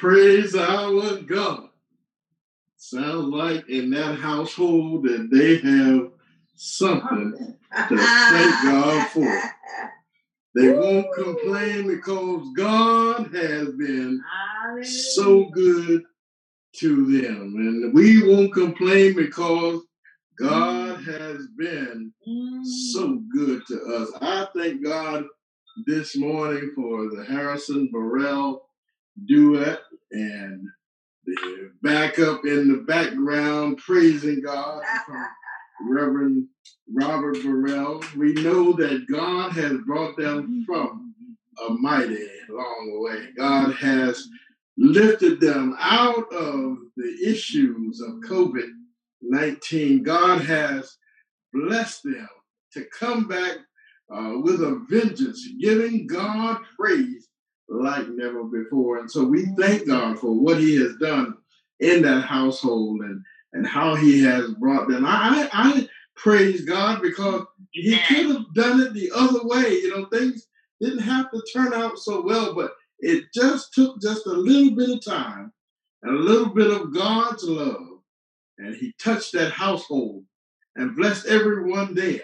praise our God. Sounds like in that household that they have something to thank God for. They won't complain because God has been so good to them. And we won't complain because God mm. has been so mm. good to us. I thank God this morning for the Harrison Burrell duet and the backup in the background praising God from Reverend Robert Burrell. We know that God has brought them from a mighty long way. God has lifted them out of the issues of COVID 19. God has blessed them to come back uh, with a vengeance, giving God praise like never before. And so we thank God for what He has done in that household and, and how He has brought them. I, I praise God because He could have done it the other way. You know, things didn't have to turn out so well, but it just took just a little bit of time and a little bit of God's love. And He touched that household and blessed everyone there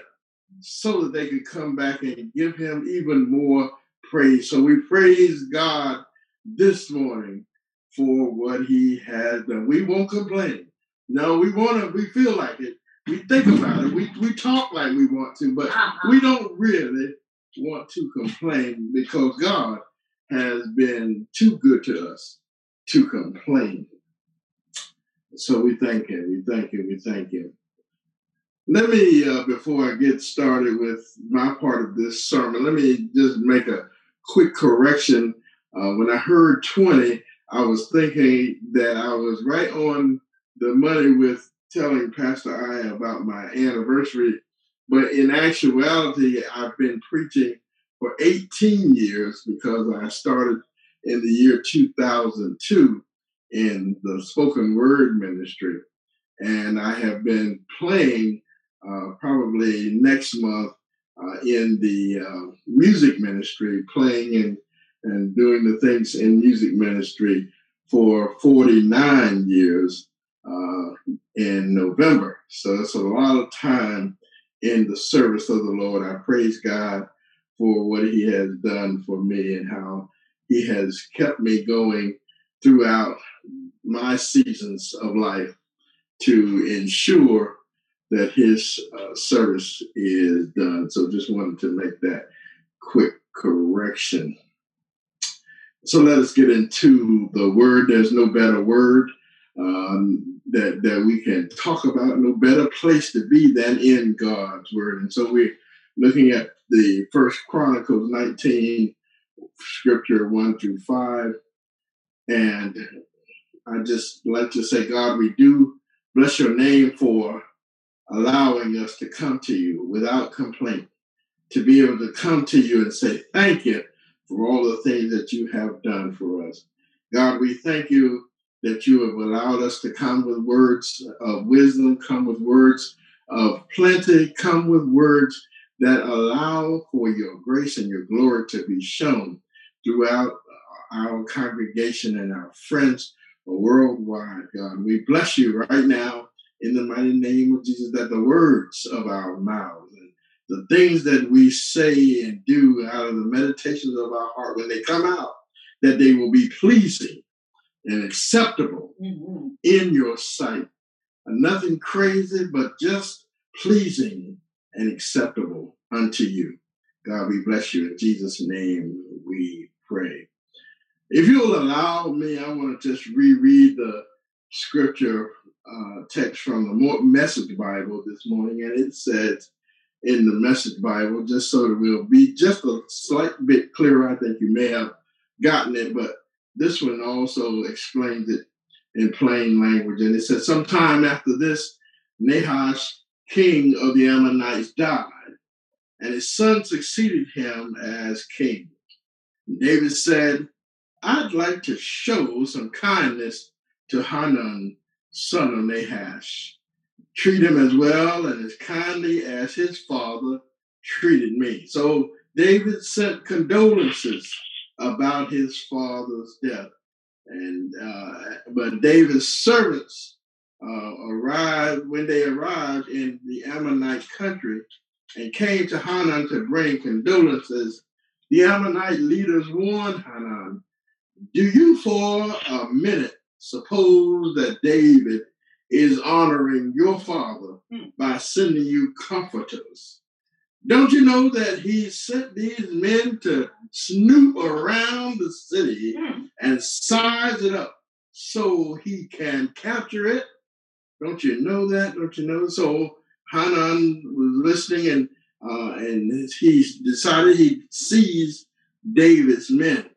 so that they could come back and give him even more praise. So we praise God this morning for what he has done. We won't complain. No, we want to, we feel like it. We think about it. We, we talk like we want to, but uh-huh. we don't really want to complain because God has been too good to us to complain. So we thank him. We thank him. We thank him. Let me, uh, before I get started with my part of this sermon, let me just make a quick correction. Uh, when I heard 20, I was thinking that I was right on the money with telling Pastor I about my anniversary. But in actuality, I've been preaching for 18 years because I started in the year 2002 in the spoken word ministry. And I have been playing uh, probably next month uh, in the uh, music ministry, playing and, and doing the things in music ministry for 49 years uh, in November. So it's a lot of time in the service of the Lord. I praise God for what He has done for me and how He has kept me going throughout my seasons of life to ensure that his uh, service is done. So just wanted to make that quick correction. So let us get into the word. There's no better word um, that that we can talk about. No better place to be than in God's word. And so we're looking at the First Chronicles 19, scripture one through five, and I just like to say, God, we do bless your name for allowing us to come to you without complaint, to be able to come to you and say thank you for all the things that you have done for us. God, we thank you that you have allowed us to come with words of wisdom, come with words of plenty, come with words that allow for your grace and your glory to be shown throughout our congregation and our friends worldwide, God. We bless you right now in the mighty name of Jesus, that the words of our mouths and the things that we say and do out of the meditations of our heart, when they come out, that they will be pleasing and acceptable mm-hmm. in your sight. And nothing crazy, but just pleasing and acceptable unto you. God, we bless you. In Jesus' name we pray. If you'll allow me, I want to just reread the scripture uh, text from the Message Bible this morning, and it says in the Message Bible, just so that we'll be just a slight bit clearer. I think you may have gotten it, but this one also explains it in plain language. And it says, Sometime after this, Nahash, king of the Ammonites, died, and his son succeeded him as king. David said, I'd like to show some kindness to Hanun, son of Nahash. Treat him as well and as kindly as his father treated me. So David sent condolences about his father's death. And uh, but David's servants uh, arrived when they arrived in the Ammonite country and came to Hanun to bring condolences. The Ammonite leaders warned Hanun, "Do you for a minute suppose that David is honoring your father mm. by sending you comforters?" Don't you know that he sent these men to snoop around the city mm. and size it up so he can capture it? Don't you know that? Don't you know? So Hanun was listening and uh, and he decided he seized David's men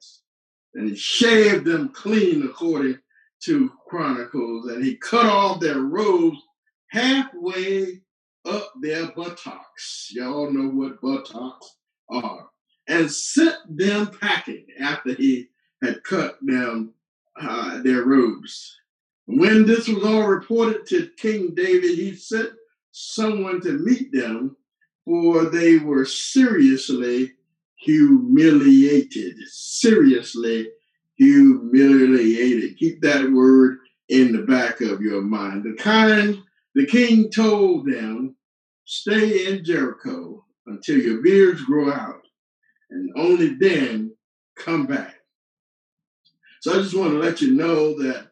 and he shaved them clean according to Chronicles and he cut off their robes halfway up their buttocks. Y'all know what buttocks are. And sent them packing after he had cut them uh, their robes. When this was all reported to King David, he sent someone to meet them, for they were seriously humiliated. Seriously humiliated. Keep that word in the back of your mind. The kind the king told them, Stay in Jericho until your beards grow out, and only then come back. So I just want to let you know that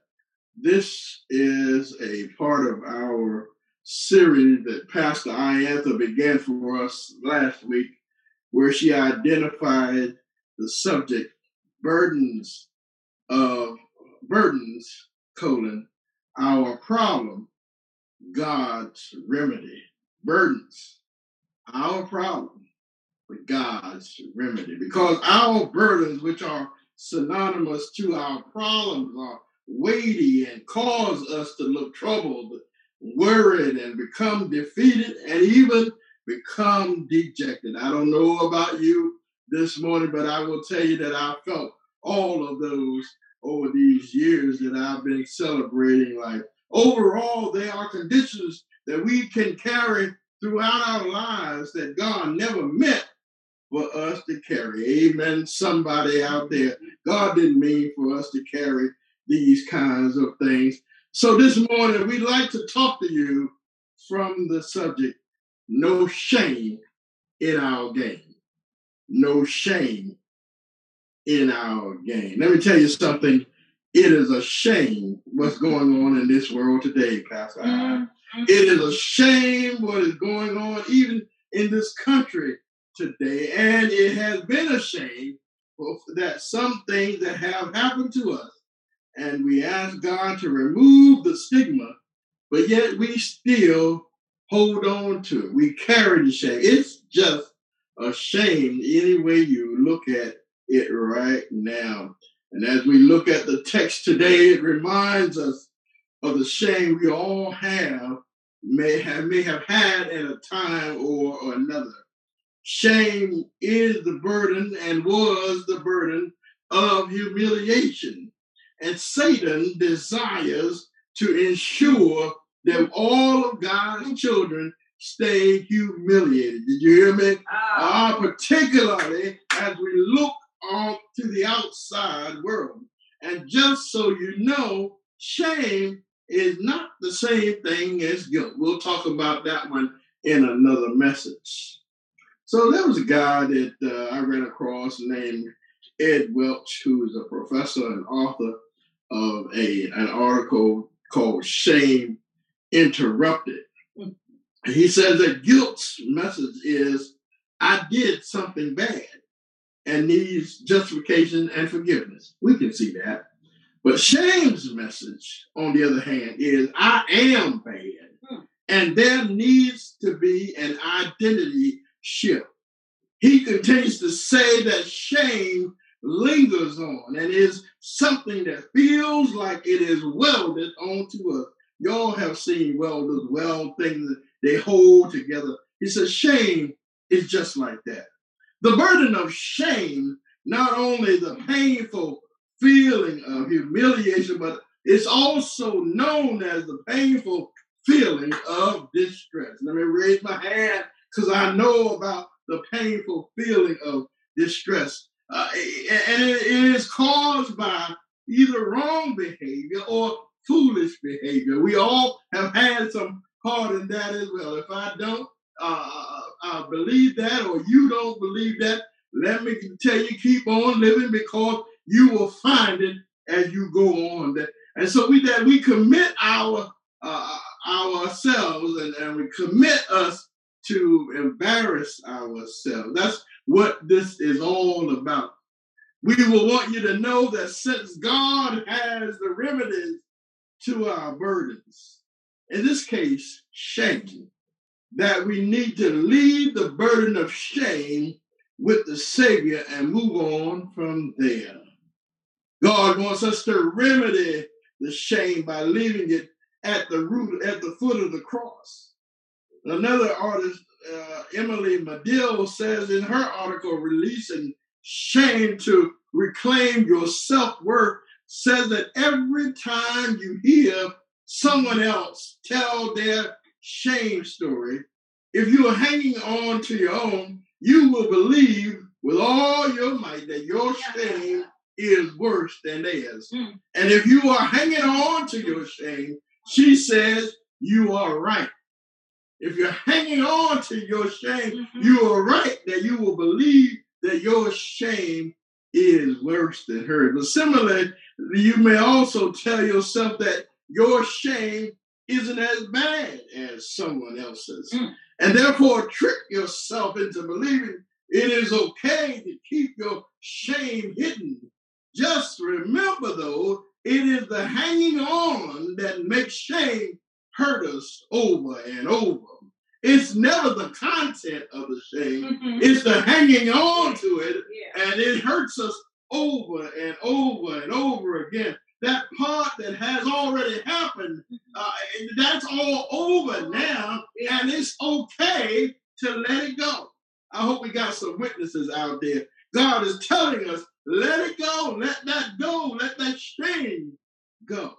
this is a part of our series that Pastor Iantha began for us last week, where she identified the subject burdens of burdens, colon, our problem, God's remedy burdens, our problem with God's remedy. Because our burdens, which are synonymous to our problems, are weighty and cause us to look troubled, worried, and become defeated, and even become dejected. I don't know about you this morning, but I will tell you that I felt all of those over these years that I've been celebrating life. Overall, they are conditions that we can carry throughout our lives that God never meant for us to carry. Amen. Somebody out there, God didn't mean for us to carry these kinds of things. So this morning, we'd like to talk to you from the subject no shame in our game. No shame in our game. Let me tell you something. It is a shame what's going on in this world today, Pastor. Mm. It is a shame what is going on even in this country today. And it has been a shame that some things that have happened to us. And we ask God to remove the stigma, but yet we still hold on to it. We carry the shame. It's just a shame any way you look at it right now. And as we look at the text today, it reminds us of the shame we all have may have may have had at a time or, or another. Shame is the burden and was the burden of humiliation. And Satan desires to ensure that all of God's children stay humiliated. Did you hear me? Oh. Uh, particularly as we look to the outside world. And just so you know, shame is not the same thing as guilt. We'll talk about that one in another message. So there was a guy that uh, I ran across named Ed Welch, who is a professor and author of a an article called "Shame Interrupted." He says that guilt's message is, "I did something bad." And needs justification and forgiveness. We can see that. But shame's message, on the other hand, is I am bad. Hmm. And there needs to be an identity shift. He continues to say that shame lingers on and is something that feels like it is welded onto us. Y'all have seen welders weld things that they hold together. He says shame is just like that. The burden of shame, not only the painful feeling of humiliation, but it's also known as the painful feeling of distress. Let me raise my hand because I know about the painful feeling of distress. Uh, and it is caused by either wrong behavior or foolish behavior. We all have had some part in that as well. If I don't uh, uh, believe that or you don't believe that, let me tell you, keep on living because you will find it as you go on. And so we that we commit our uh, ourselves and, and we commit us to embarrass ourselves. That's what this is all about. We will want you to know that since God has the remedies to our burdens, in this case, shame, that we need to leave the burden of shame with the Savior and move on from there. God wants us to remedy the shame by leaving it at the root, at the foot of the cross. Another artist, uh, Emily Medill, says in her article, Releasing Shame to Reclaim Your Self Worth, says that every time you hear someone else tell their shame story, if you are hanging on to your own, you will believe with all your might that your shame is worse than theirs. Mm. And if you are hanging on to your shame, she says you are right. If you're hanging on to your shame, mm-hmm. you are right that you will believe that your shame is worse than hers. But similarly, you may also tell yourself that your shame isn't as bad as someone else's. Mm. And therefore, trick yourself into believing it is okay to keep your shame hidden. Just remember, though, it is the hanging on that makes shame hurt us over and over. It's never the content of the shame, mm-hmm. it's the hanging on to it, yeah. and it hurts us over and over and over again that part that has already happened, uh, that's all over now, and it's okay to let it go. I hope we got some witnesses out there. God is telling us, let it go, let that go, let that shame go.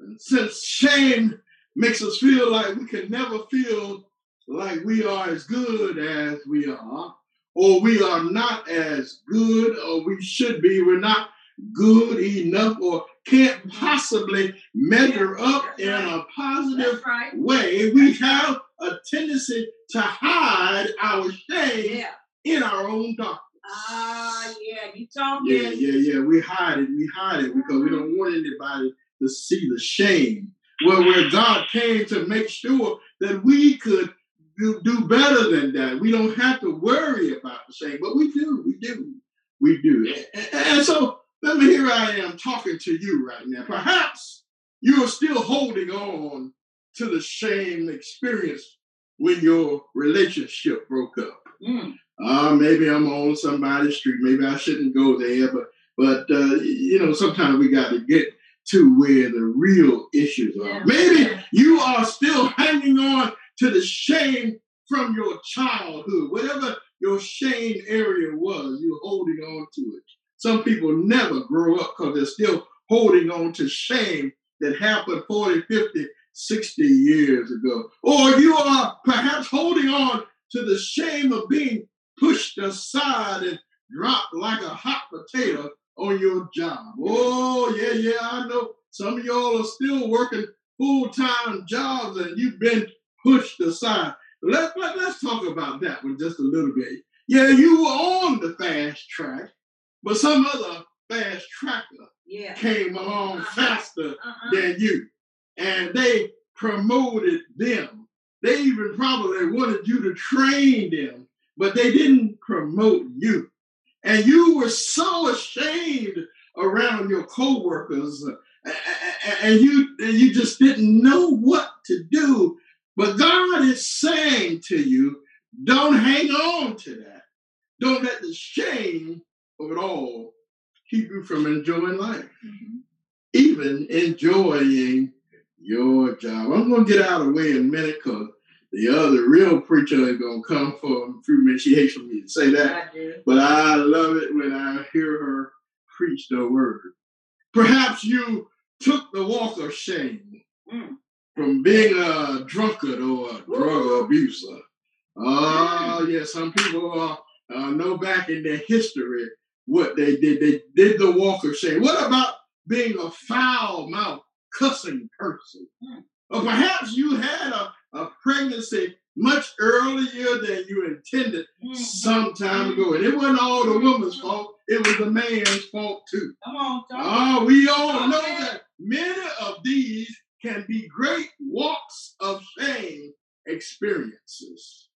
And since shame makes us feel like we can never feel like we are as good as we are, or we are not as good or we should be, we're not good enough or can't possibly measure up in a positive right. way, we have a tendency to hide our shame yeah. in our own darkness. Ah, uh, yeah, you talking? Yeah, yeah, yeah. We hide it. We hide it because mm-hmm. we don't want anybody to see the shame. Well, where God came to make sure that we could do, do better than that. We don't have to worry about the shame, but we do. We do. We do. And, and so let me here I am talking to you right now. Perhaps you are still holding on to the shame experience when your relationship broke up. Mm. Uh, maybe I'm on somebody's street. Maybe I shouldn't go there, but but uh, you know, sometimes we got to get to where the real issues are. Yeah. Maybe you are still hanging on to the shame from your childhood, whatever your shame area was, you're holding on to it. Some people never grow up because they're still holding on to shame that happened 40, 50, 60 years ago. Or you are perhaps holding on to the shame of being pushed aside and dropped like a hot potato on your job. Oh, yeah, yeah, I know some of y'all are still working full time jobs and you've been pushed aside. Let, let, let's talk about that one just a little bit. Yeah, you were on the fast track, but some other fast tracker yeah. came along uh-huh. faster uh-huh. than you. And they promoted them. They even probably wanted you to train them, but they didn't promote you. And you were so ashamed around your coworkers, and you and you just didn't know what to do. But God is saying to you, don't hang on to that. Don't let the shame of it all keep you from enjoying life, mm-hmm. even enjoying your job. I'm going to get out of the way in a minute because the other real preacher is going to come for a few minutes. She hates for me to say that, I but I love it when I hear her preach the word. Perhaps you took the walk of shame mm. from being a drunkard or a drug abuser. Oh, yeah, some people uh, uh, know back in their history what they did. They did the walk of shame. What about being a foul mouth, cussing person. Or perhaps you had a, a pregnancy much earlier than you intended mm-hmm. some time ago. And it wasn't all the woman's mm-hmm. fault, it was the man's fault too. Come on. Oh, we all know that many of these can be great walks of shame experiences.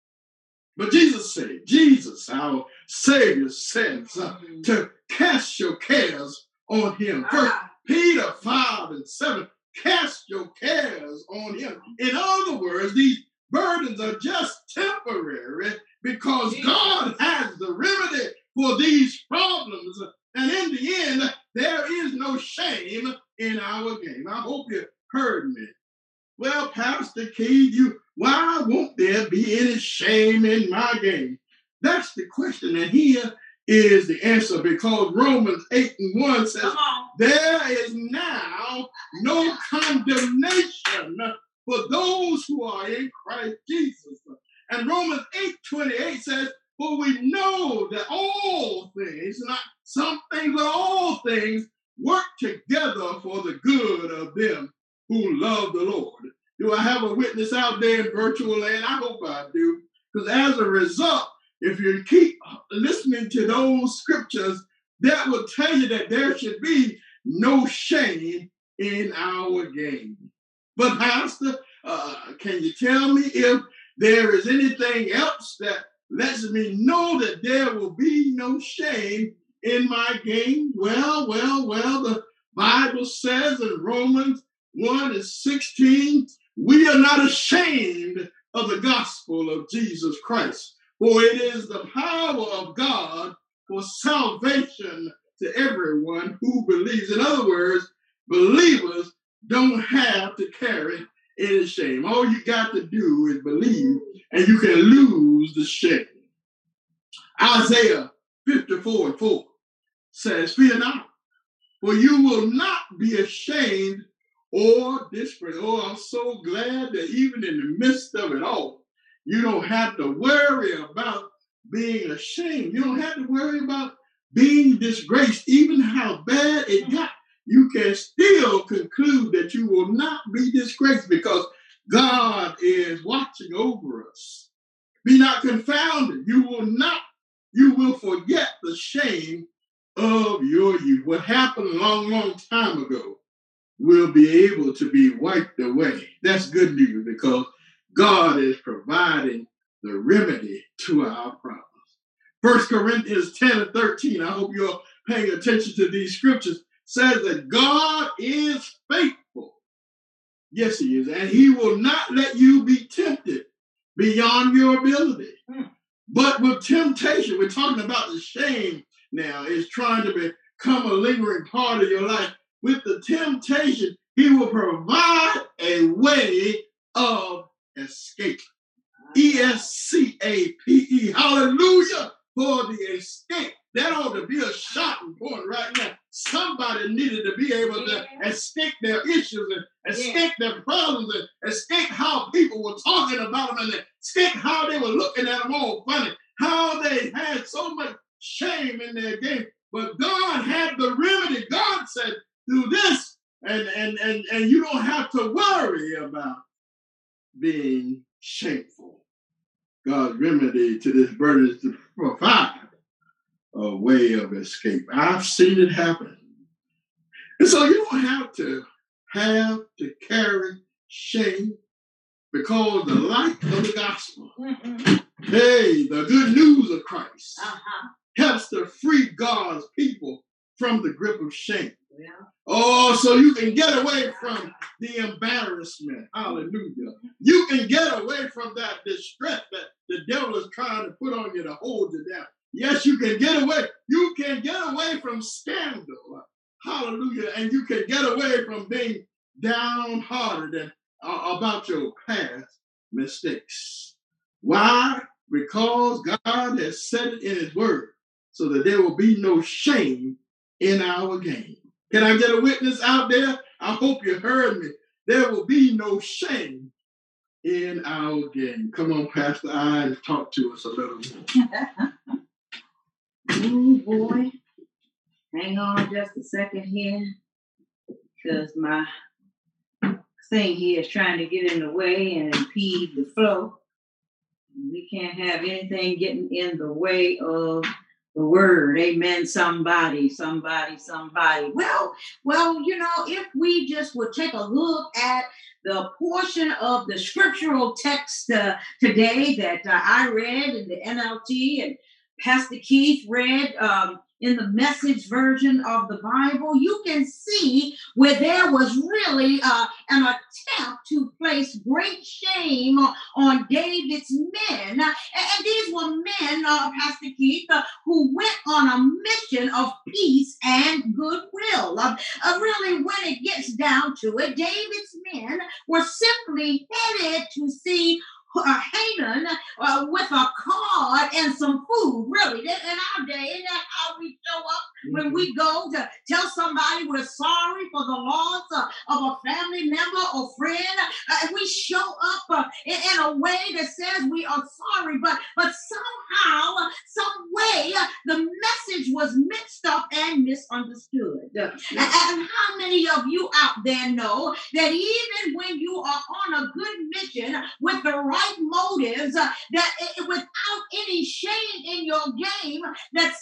But Jesus said, Jesus, our Savior, says uh, to cast your cares on Him. First Ah, Peter 5 and 7, cast your cares on Him. In other words, these burdens are just temporary because Jesus. God has the remedy for these problems. And in the end, there is no shame in our game. I hope you heard me. Well, Pastor Key, you why won't there be any shame in my game? That's the question. And here is the answer because Romans 8 and 1 says, there is now no condemnation for those who are in Christ Jesus. And Romans 8 28 says, For we know that all things, not some things, but all things work together for the good of them who love the Lord. Do I have a witness out there in virtual land? I hope I do. Because as a result, if you keep listening to those scriptures, that will tell you that there should be no shame in our game. But, Pastor, uh, can you tell me if there is anything else that lets me know that there will be no shame in my game? Well, well, well, the Bible says in Romans 1 and 16, we are not ashamed of the gospel of Jesus Christ, for it is the power of God for salvation to everyone who believes. In other words, believers don't have to carry any shame. All you got to do is believe, and you can lose the shame. Isaiah 54 and 4 says, Fear not, for you will not be ashamed Oh, or disgraced. Oh, I'm so glad that even in the midst of it all, you don't have to worry about being ashamed. You don't have to worry about being disgraced, even how bad it hmm. got. You can still conclude that you will not be disgraced because God is watching over us. Be not confounded. You will not, you will forget the shame of your youth. What happened a long, long time ago will be able to be wiped away. That's good news because God is providing the remedy to our problems. First Corinthians 10 and 13, I hope you're paying attention to these scriptures, says that God is faithful. Yes, He is. And He will not let you be tempted beyond your ability. Hmm. But with temptation, we're talking about the shame now, is trying to become a lingering part of your life. With the temptation, He will provide a way of escape. E S C A P E. Hallelujah for the escape. That ought to be a shouting point right now. Somebody needed to be able to escape their issues and escape their problems and escape how people were talking about them and escape how they were looking at them all funny, how they had so much shame in their game. But God had the remedy. God said, do this, and and and, and you don't have to worry about being shameful. God's remedy to this burden is to provide a way of escape. I've seen it happen. And so you don't have to have to carry shame because the light of the gospel, hey, the good news of Christ, Uh-huh. helps to free God's people from the grip of shame. Oh, so you can get away from the embarrassment. Hallelujah. You can get away from that distress that the devil is trying to put on you to hold you down. Yes, you can get away. You can get away from scandal. Hallelujah. And you can get away from being downhearted and, uh, about your past mistakes. Why? Because God has said it in His Word so that there will be no shame in our game. Can I get a witness out there? I hope you heard me. There will be no shame in our game. Come on, Pastor Iantha talk to us a little more. Oh boy. Hang on just a second here. because my thing here is trying to get in the way and impede the flow. We can't have anything getting in the way of the word. Amen. Somebody, somebody, somebody. Well, well, you know, if we just would take a look at the portion of the scriptural text uh, today that uh, I read in the NLT and Pastor Keith read um, in the message version of the Bible, you can see where there was really uh, an attempt to place great shame on David's men. And these were men, uh, Pastor Keith, uh, who went on a mission of peace and goodwill. Uh, uh really, when it gets down to it, David's men were simply headed to see uh, Haman uh, with a card and some food. Really, in our day, isn't that how we show up when we go to tell somebody we're sorry for the loss uh, of a family member or friend? Uh, we show up uh, in, in, a way that says we are sorry, but but somehow, some way, uh, the message was mixed up and misunderstood. And, and how many of you out there know that even when you are on a good mission with the right right motives, uh, that it, without any shame in your game, that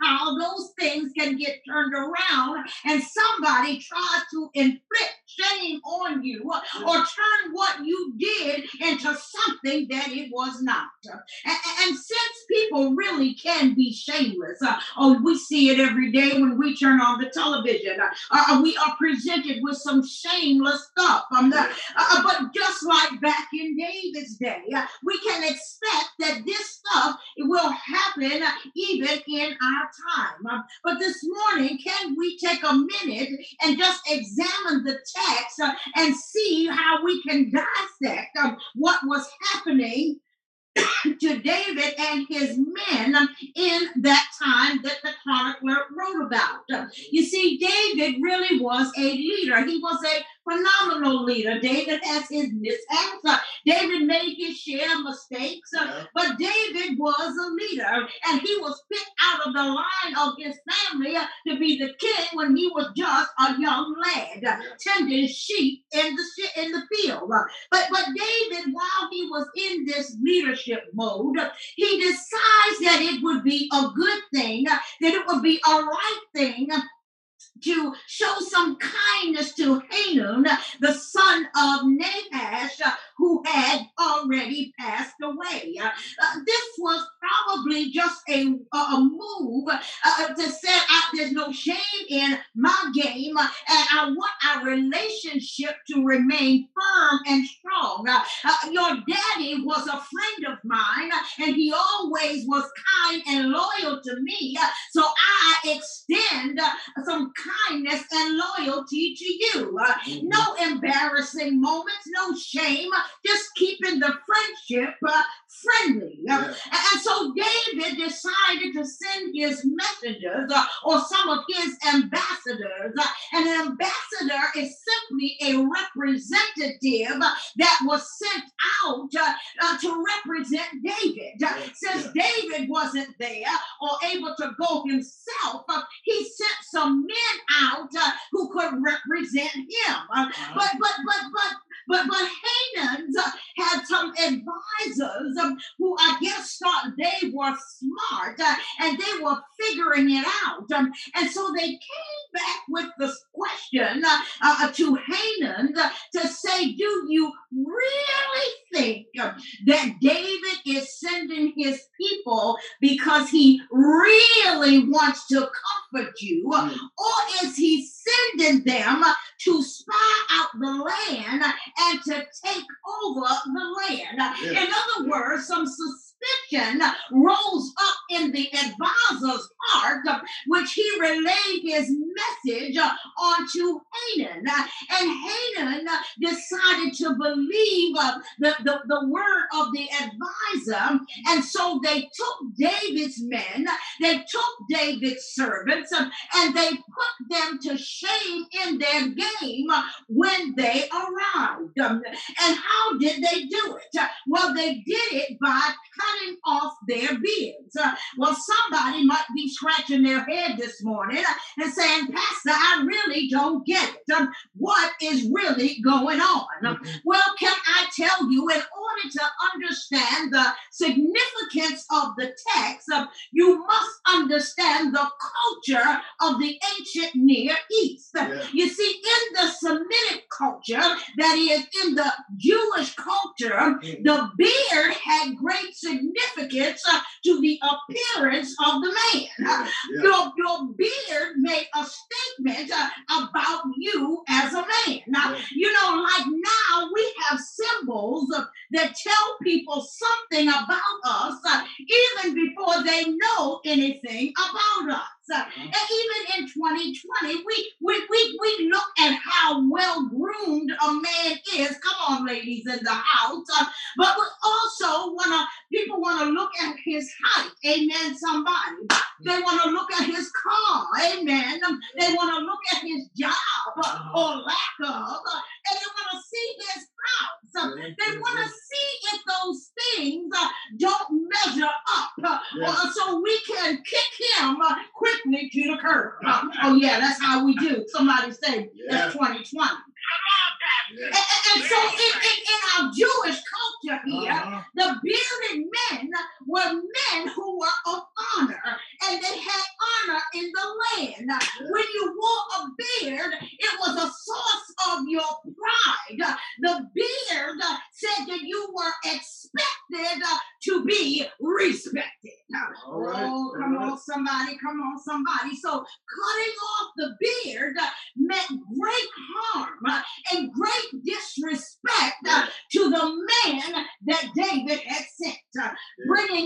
somehow those things can get turned around and somebody tries to inflict shame on you or turn what you did into something that it was not. And, and since people really can be shameless, uh, oh, we see it every day when we turn on the television. Uh, uh we are presented with some shameless stuff. Um, uh, but just like back in David's day, we can expect that this stuff will happen even in our time. But this morning, can we take a minute and just examine the text and see how we can dissect what was happening to David and his men in that time that the chronicler wrote about. You see, David really was a leader. He was a phenomenal leader. David has his mishaps. Uh, David made his share of mistakes, uh, yeah. but David was a leader, and he was picked out of the line of his family uh, to be the king when he was just a young lad, yeah. tending sheep in the in the field. But but David, while he was in this leadership mode, he decides that it would be a good thing, that it would be a right thing to show some kindness to Hanun, the son of Nahash, who had already passed away. Uh, this was probably just a, a move uh, to say there's no shame in my game, uh, and I want our relationship to remain firm and strong. Uh, uh, your daddy was a friend of mine, and he always was kind and loyal to me, so I extend some kindness and loyalty to you. Mm-hmm. No embarrassing moments, no shame, just keeping the friendship uh, friendly. Yeah. And so David decided to send his messengers uh, or some of his ambassadors. Uh, an ambassador is simply a representative that was sent out uh, uh to represent David. Yeah. Since yeah. David wasn't there or able to go himself, he sent some men out who could represent him. Uh-huh. But but but but but but Haman had some advisors um, who I guess thought they were smart uh, and they were figuring it out. Um, and so they came back with this question uh, uh, to Haman to say, Do you really think that David is sending his people because he really wants to comfort you? Mm. Or is he sending them to spy out the land and to take over the land? Yeah. In other words, some suspicion rose up in the advisor's heart, which he relayed his message onto Hanun. And Hanun decided to believe uh, the, the, the word of the advisor. And so they took David's men, they took David's servants, and they put them to shame in their game when they arrived. And how did they do it? Well, they did it by cutting off their beards. Uh, well, somebody might be scratching their head this morning and saying, Pastor, I really don't get it. Um, what is really going on? Mm-hmm. Well, can I tell you, in order to understand the significance of the text, uh, you must understand the culture of the ancient Near East. Yeah. You see, in the Semitic culture, that is, in the Jewish culture, mm-hmm. the beard had great significance uh, to the appearance of the man. Uh, yeah. your, your beard made a statement uh, about you as a man. Now, yeah. you know, like now we have symbols that tell people something about us uh, even before they know anything about us. Uh, and even in 2020, we, we, we, we look at how well groomed a man is. Come on, ladies in the house. Uh, but we also want to, people want to look at his height. Amen, somebody. They want to look at his car. Amen. They want to look at his job uh, or lack of. Uh, and they want to see his house. Uh, they want to see if those things uh, don't measure up. Uh, so we can kick him quickly to the curb. oh, yeah, that's how we do. Somebody say yeah. that's 2020. Come on, And, and, so in, in, in, our Jewish culture here, uh-huh. the bearded men were men who were of honor and they had honor in the land. When you wore a beard, it was a source of your pride. The beard said that you were expected to be respected. Oh, come right. on, somebody, come on, somebody. So cutting off the beard meant great harm and great disrespect to the man that David had sent, uh,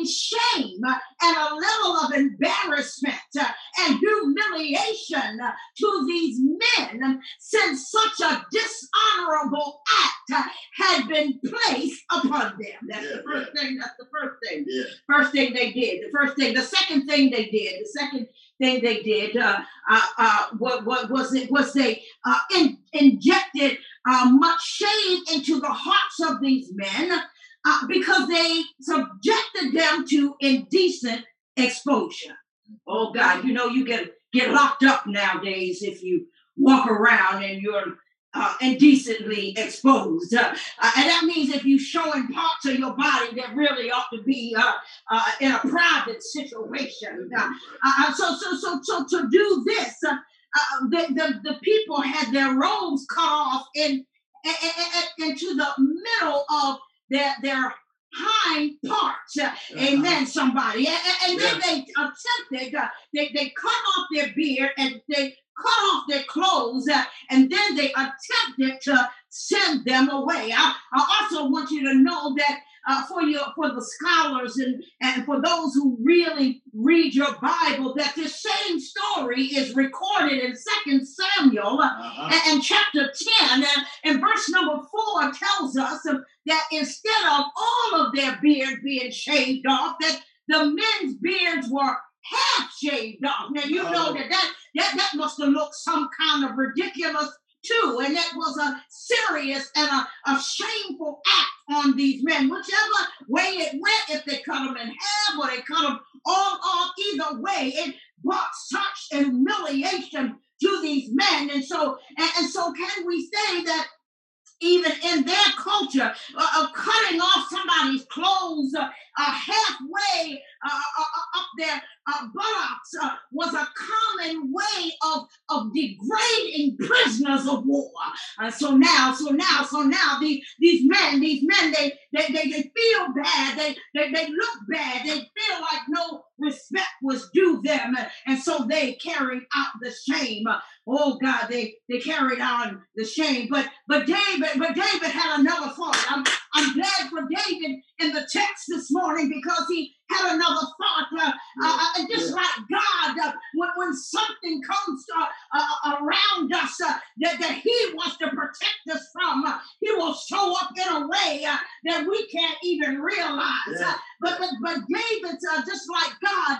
shame and a level of embarrassment and humiliation to these men since such a dishonorable act had been placed upon them. That's yeah, the first thing. That's the first thing. Yeah. First thing they did. The first thing. The second thing they did. The second thing they did. Uh, uh, uh, what, what was it? Was they uh, in, injected uh, much shame into the hearts of these men uh, because they subjected them to indecent exposure. Oh God, you know you get get locked up nowadays if you walk around and you're uh, indecently exposed. Uh, uh, and that means if you're showing parts of your body that really ought to be uh, uh, in a private situation. Uh, so, so, so, so to do this, the, the, the people had their robes cut off in, in, in, into the middle of their, their hind parts. Uh-huh. Amen, somebody. And, and then they attempted, uh, they, they cut off their beard and they cut off their clothes uh, and then they attempted to send them away. I, I also want you to know that uh, for your for the scholars and and for those who really read your Bible that this same story is recorded in Second Samuel uh, uh-huh. and, and, chapter ten and, and verse number four tells us that instead of all of their beard being shaved off, that the men's beards were half shaved off. Now you know that that that, that must have looked some kind of ridiculous too, and that was a serious and a, a shameful act on these men. Whichever way it went, if they cut them in half or they cut them all off, either way, it brought such humiliation to these men. And so, and, and so, can we say that even in their culture uh, of cutting off somebody's clothes uh, uh, halfway uh, uh, up their buttocks was a common way of, of degrading prisoners of war. so now, so now, so now, these, these men, these men, they, they, they, they feel bad, they, they, they look bad, they feel like no respect was due them, and so they carried out the shame. Oh God, they, they carried on the shame. But but David, but David had another thought. I'm, I'm glad for David in the text this morning because he had another thought. Uh, uh, uh just like God, uh, when, when something comes uh, uh, around us that, that He wants to protect us from, He will show up in a way that we can't even realize. Yeah. but, but, but David's just like God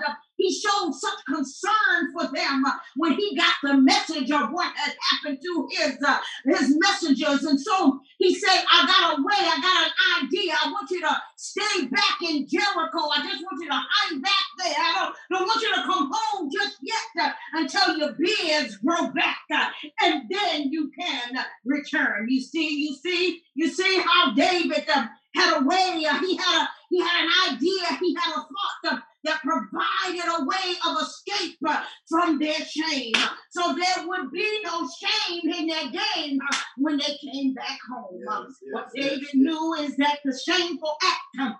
showed such concern for them when he got the message of what had happened to his uh, his messengers. And so he said, I got a way, I got an idea. I want you to stay back in Jericho. I just want you to hang back there. I don't, don't want you to come home just yet uh, until your beards grow back. Uh, and then you can return. You see, you see, you see how David uh, had a way, uh, he had a he had an idea, he had a thought uh, that provided a way of escape uh, from their shame. So there would be no shame in their game uh, when they came back home. Yes, yes, what David yes, knew is that the shameful act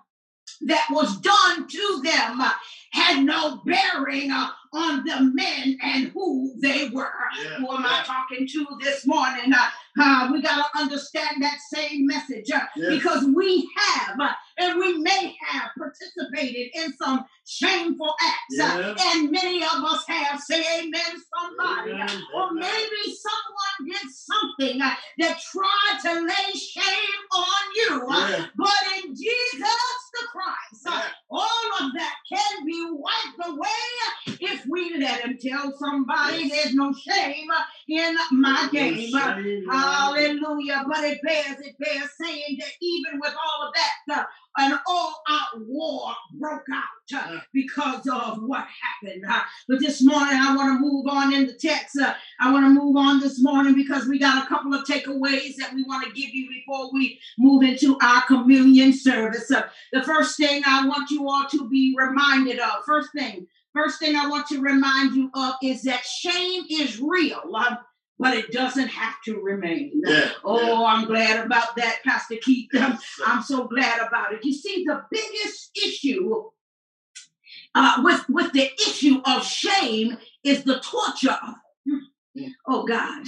that was done to them had no bearing uh, on the men and who they were. Yeah, who am yeah. I talking to this morning? Uh, uh, we got to understand that same message uh, yes. because we have uh, and we may have participated in some shameful acts, uh, and many of us have. Say amen, somebody. Amen. Or maybe someone did something that tried to lay shame on you, yeah. but in Jesus the Christ, all of that can be wiped away if we let him tell somebody yes. there's no shame in my game. Hallelujah. But it bears, it bears saying that even with all of that, uh, an all-out war broke out uh, because of what happened. Uh, but this morning, I want to move on in the text. Uh, I want to move on this morning because we got a couple of takeaways that we want to give you before we move into our communion service. Uh, the first thing I want you all to be reminded of, first thing, first thing I want to remind you of is that shame is real. But it doesn't have to remain. Yeah, oh, yeah. I'm glad about that, Pastor Keith. Yes, I'm so glad about it. You see, the biggest issue uh, with with the issue of shame is the torture of Oh God.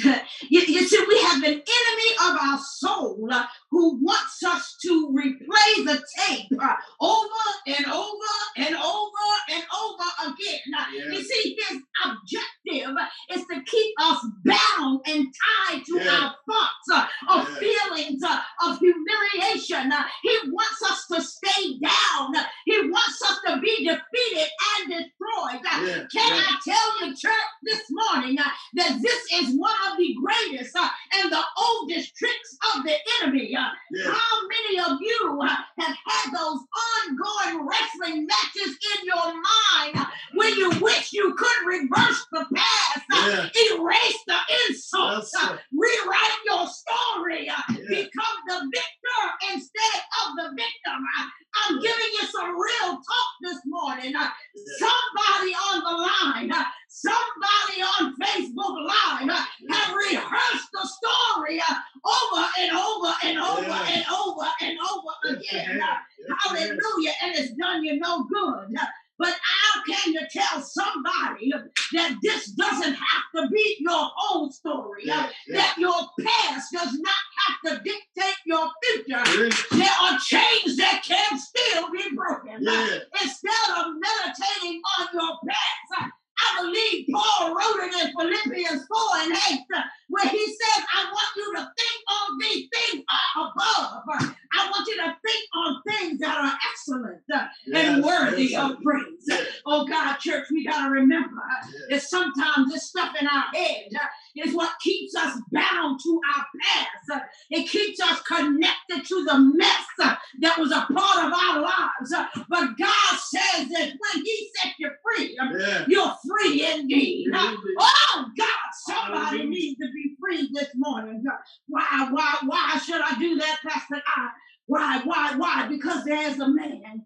You, you, see, we have an enemy of our soul uh, who wants us to replay the tape uh, over and over and over and over again. Yeah. You see, his objective is to keep us bound and tied to yeah. our thoughts uh, of yeah. feelings uh, of humiliation. Uh, he wants us to stay down. He wants us to be defeated and destroyed. Uh, can I tell you, church, this morning that this is one of the greatest uh, and the oldest tricks of the enemy. Uh. How many of you uh, have had those ongoing wrestling matches in your mind uh, when you wish you could reverse the past, uh, yeah. erase the insults, uh, rewrite your story, yeah. become the victor instead of the victim? I'm giving you some real talk this morning. Somebody on the line somebody on Facebook Live uh, have rehearsed the story uh, over and over and over yeah. and over and over again. Uh, hallelujah. And it's done you no good. But how can you tell somebody that this doesn't have to be your whole story? Yeah, yeah. That your past does not have to dictate your future. There are chains that can still be broken. Instead of meditating on your past, I believe Paul wrote it in Philippians 4 and 8, where he says, I want you to think on these things above. I want you to think on things that are excellent yes, and worthy yes, of praise. Yes. Oh God, church, we got to remember that sometimes this stuff in our head is what keeps us bound to our past. It keeps us connected to the mess that was a part of our lives. But God says that when He set you free, yeah. you're free. Oh God, somebody needs to be free this morning. Why, why, why should I do that, Pastor I? Why, why, why? Because there's a man.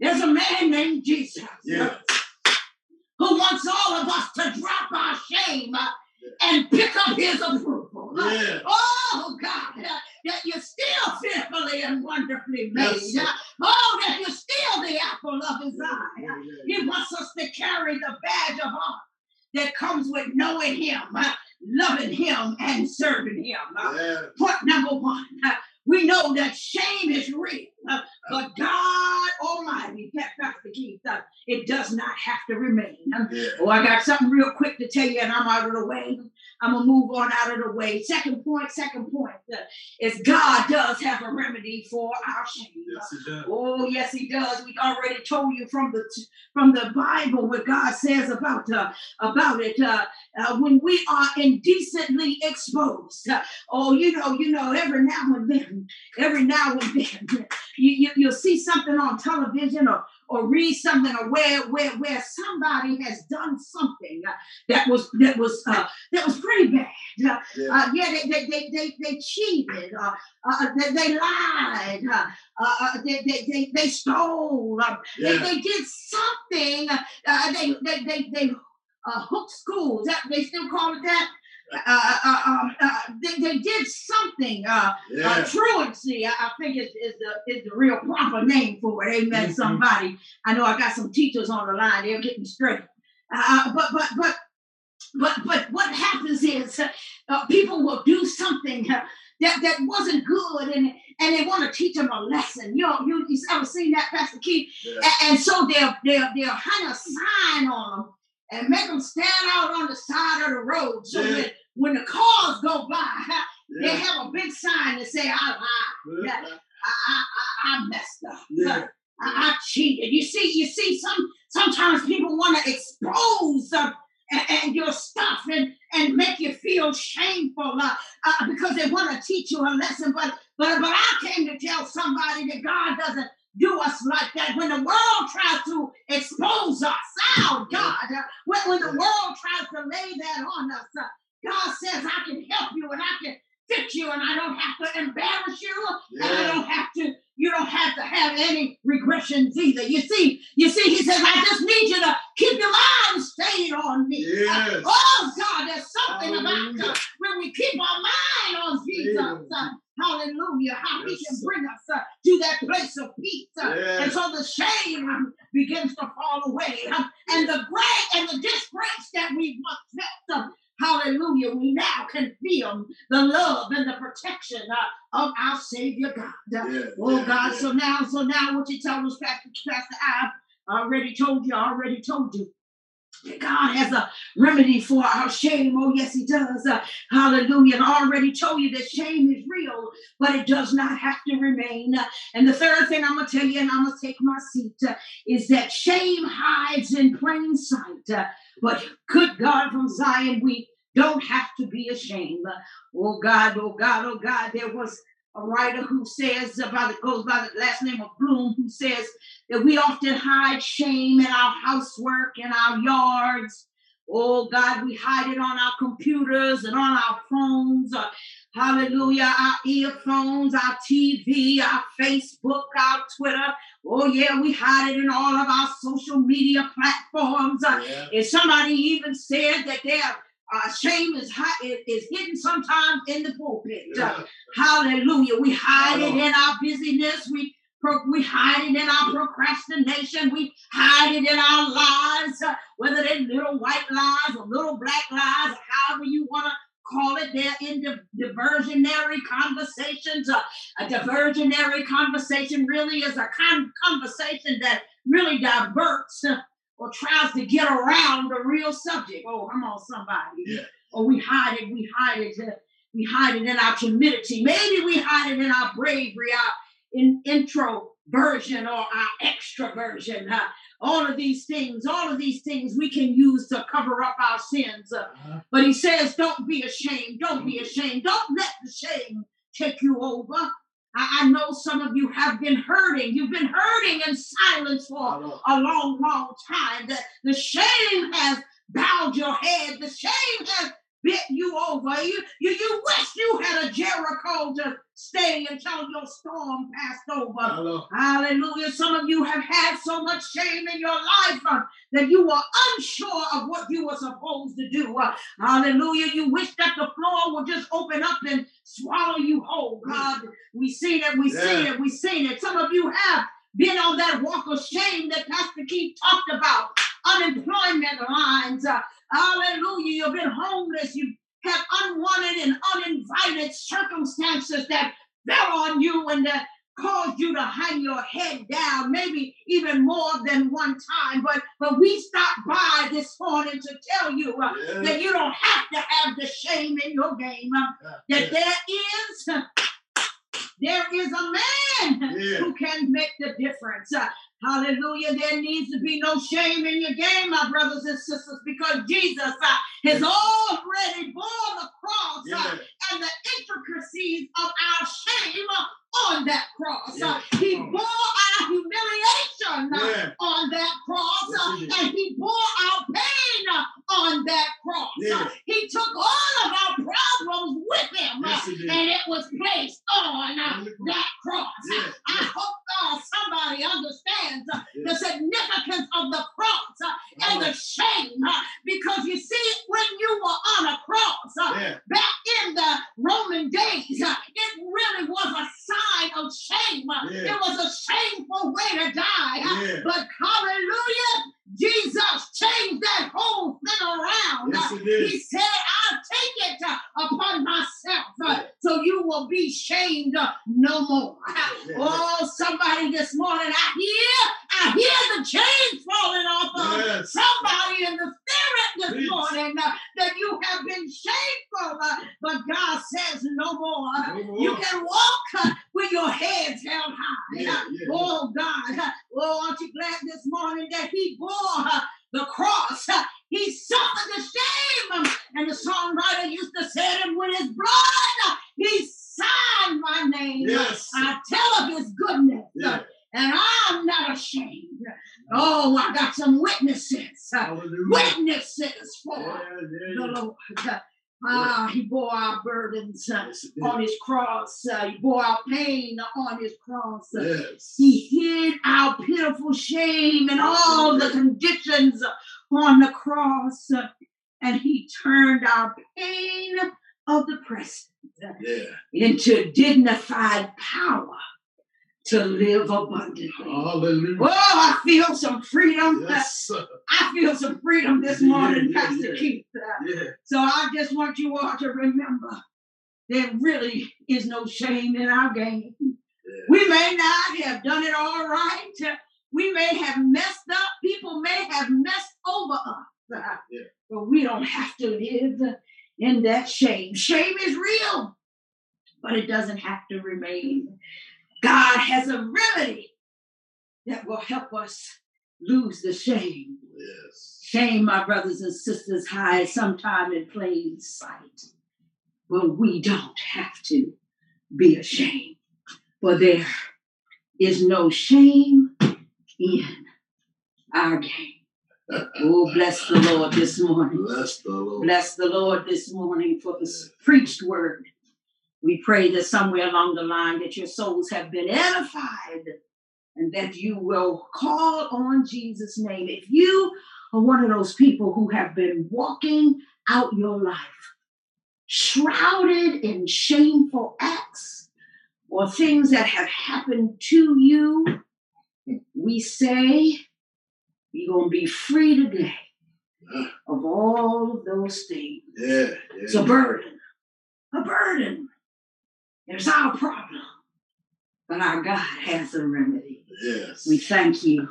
There's a man named Jesus. Yeah. Who wants all of us to drop our shame uh, and pick up his approval. Uh, yeah. Oh, God, uh, that you're still fearfully and wonderfully made. Yes, uh, oh, that you're still the apple of his eye. He wants us to carry the badge of honor that comes with knowing him, uh, loving him, and serving him. Uh, yeah. Point number one. We know that shame is real, but God Almighty, Pastor Keith, it does not have to remain. Oh, I got something real quick to tell you, and I'm out of the way. I'm gonna move on out of the way. Second point, second point uh, is God does have a remedy for our shame. Yes, he does. Oh, yes, He does. We already told you from the from the Bible what God says about uh, about it. Uh, uh, when we are indecently exposed. Uh, oh, you know, you know, every now and then, every now and then, you, you you'll see something on television or or read something or where where where somebody has done something uh, that was that was uh, that was pretty bad. Uh, Yeah. uh, yeah, they, they, they, they, they cheated, uh, uh, they, they lied, uh, uh, they, they, they, they stole, uh, they, they did something, uh, they, they, they, they uh, hooked schools, that, they still call it that. Uh, uh, um, uh, they, they did something. Uh, uh, Yeah. truancy, I, I think is, is the is the real proper name for it. Amen. Mhm. Somebody, I know I got some teachers on the line. They're getting straight. Uh, but but but but but what happens is uh, uh, people will do something uh, that that wasn't good, and and they want to teach them a lesson. You know, you, you ever seen that, Pastor Keith? Yeah. A- And, so they'll they'll they'll hang a sign on them and make them stand out on the side of the road, so Yeah. that when the cars go by, they have a big sign that say, "I lied, Yeah. I I, I, messed up." Yeah. I, I cheated. You see, you see, some sometimes people want to expose uh, and, and your stuff and and make you feel shameful uh, uh, because they want to teach you a lesson. But but but I came to tell somebody that God doesn't do us like that. When the world tries to expose us, oh God, uh, when, when the world tries to lay that on us, uh, God says, I can help you and I can fix you and I don't have to embarrass you and I don't have to, you don't have to have any regressions either. You see, you see, he says, I just need you to keep your mind stayed on me. Yes. Oh God, there's something about Hallelujah. uh, when we keep our mind on Jesus. Uh, hallelujah. How he Yes, can sir. bring us uh, to that place of peace. Uh, And Yes. so the shame um, begins to fall away. Um, and the great and the disgrace that we once felt. um, Hallelujah. We now can feel the love and the protection uh, of our Savior God. Oh. God, so now, so now what you tell us, Pastor, Pastor I already told you, I already told you. that God has a remedy for our shame. Oh, yes, He does. Uh, hallelujah. And I already told you that shame is real, but it does not have to remain. Uh, and the third thing I'm going to tell you, and I'm going to take my seat, uh, is that shame hides in plain sight. Uh, but good God from Zion, we don't have to be ashamed. Uh, Oh God, oh God, oh God, there was a writer who says about it goes by the last name of Bloom, who says that we often hide shame in our housework, in our yards. Oh God, we hide it on our computers and on our phones. uh, hallelujah, our earphones, our TV, our Facebook, our Twitter. Oh yeah, we hide it in all of our social media platforms. Uh, Yeah. and somebody even said that their uh, shame is is hidden sometimes in the pulpit. Uh, Yeah. Hallelujah. We hide it in our busyness. We we hide it in our procrastination. We hide it in our lies, uh, whether they're little white lies or little black lies, or however you want to call it. They're in the diversionary conversations. Uh, a diversionary conversation really is a con- conversation that really diverts uh, or tries to get around the real subject. Oh, come on, somebody. Yeah. Or we hide it. We hide it. We hide it in our timidity. Maybe we hide it in our bravery, our in, introversion or our extroversion. Uh, all of these things, all of these things we can use to cover up our sins. Uh, Uh-huh. but he says, don't be ashamed. Don't be ashamed. Don't let the shame take you over. I, I know some of you have been hurting. You've been hurting in silence for a long, long time. The, the shame has bowed your head. The shame has bit you over. You, you, you wish you had a Jericho to stay until your storm passed over. Hello. Hallelujah. Some of you have had so much shame in your life uh, that you were unsure of what you were supposed to do. Uh, hallelujah. You wish that the floor would just open up and swallow you whole. God, we seen it, we seen it, we seen it. Some of you have been on that walk of shame that Pastor Keith talked about. Unemployment lines. Uh, hallelujah. You've been homeless. You have unwanted and uninvited circumstances that fell on you and that caused you to hang your head down, maybe even more than one time. But but we stopped by this morning to tell you uh, Yeah. that you don't have to have the shame in your game. uh, that there is there is a man Yeah. who can make the difference. Uh, hallelujah. There needs to be no shame in your game, my brothers and sisters, because Jesus uh, has already borne the cross uh, and the intricacies of our shame uh, on that cross. Uh, he bore our humiliation on that cross, Yes, and he bore our pain uh, on that cross. Uh, he took all of our problems with him, uh, Yes, and it was placed on that cross. I hope uh, somebody understands the significance of the cross and the shame, because you see, when you were on a cross, back in the Roman days, it really was a sign of shame. Yeah. It was a shameful way to die. Yeah. But hallelujah, Jesus changed that whole thing around. Yes. He said, I'll take it upon myself so you will be shamed no more. Yeah. Oh, somebody this morning, I hear, I hear the chains falling off of Yes. somebody in the spirit this Preach. morning uh, that you have been shameful, uh, but God says no more. No more. You can walk uh, with your heads held high. Yeah, yeah, oh God. uh, Oh, aren't you glad this morning that He bore uh, the cross? uh, He suffered the shame. um, And the songwriter used to say that with his blood, uh, He signed my name. Yes. I tell of His goodness. uh, Yeah. And I'm not ashamed. Oh, I got some witnesses. uh, Hallelujah. Witnesses for Yeah, the yeah, yeah. Lord. Ah, he bore our burdens uh, Yes, it is. on his cross. Uh, he bore our pain on his cross. Yes. He hid our pitiful shame and all the conditions on the cross. And he turned our pain of the present Yeah. into dignified power to live abundantly. Hallelujah. Oh, I feel some freedom. Yes, sir. I feel some freedom this morning, yeah, Pastor yeah. Keith. Yeah. So I just want you all to remember there really is no shame in our game. We may not have done it all right. We may have messed up. People may have messed over us. But we don't have to live in that shame. Shame is real, but it doesn't have to remain. God has a remedy that will help us lose the shame. Yes. Shame, my brothers and sisters, hides sometime in plain sight. But we don't have to be ashamed. For there is no shame in our game. Oh, bless the Lord this morning. Bless the Lord. Bless the Lord this morning for the preached word. We pray that somewhere along the line that your souls have been edified and that you will call on Jesus' name. If you are one of those people who have been walking out your life shrouded in shameful acts or things that have happened to you, we say you're going to be free today of all of those things. Yeah. yeah. It's a burden. A burden. It's our problem. But our God has a remedy. Yes. We thank you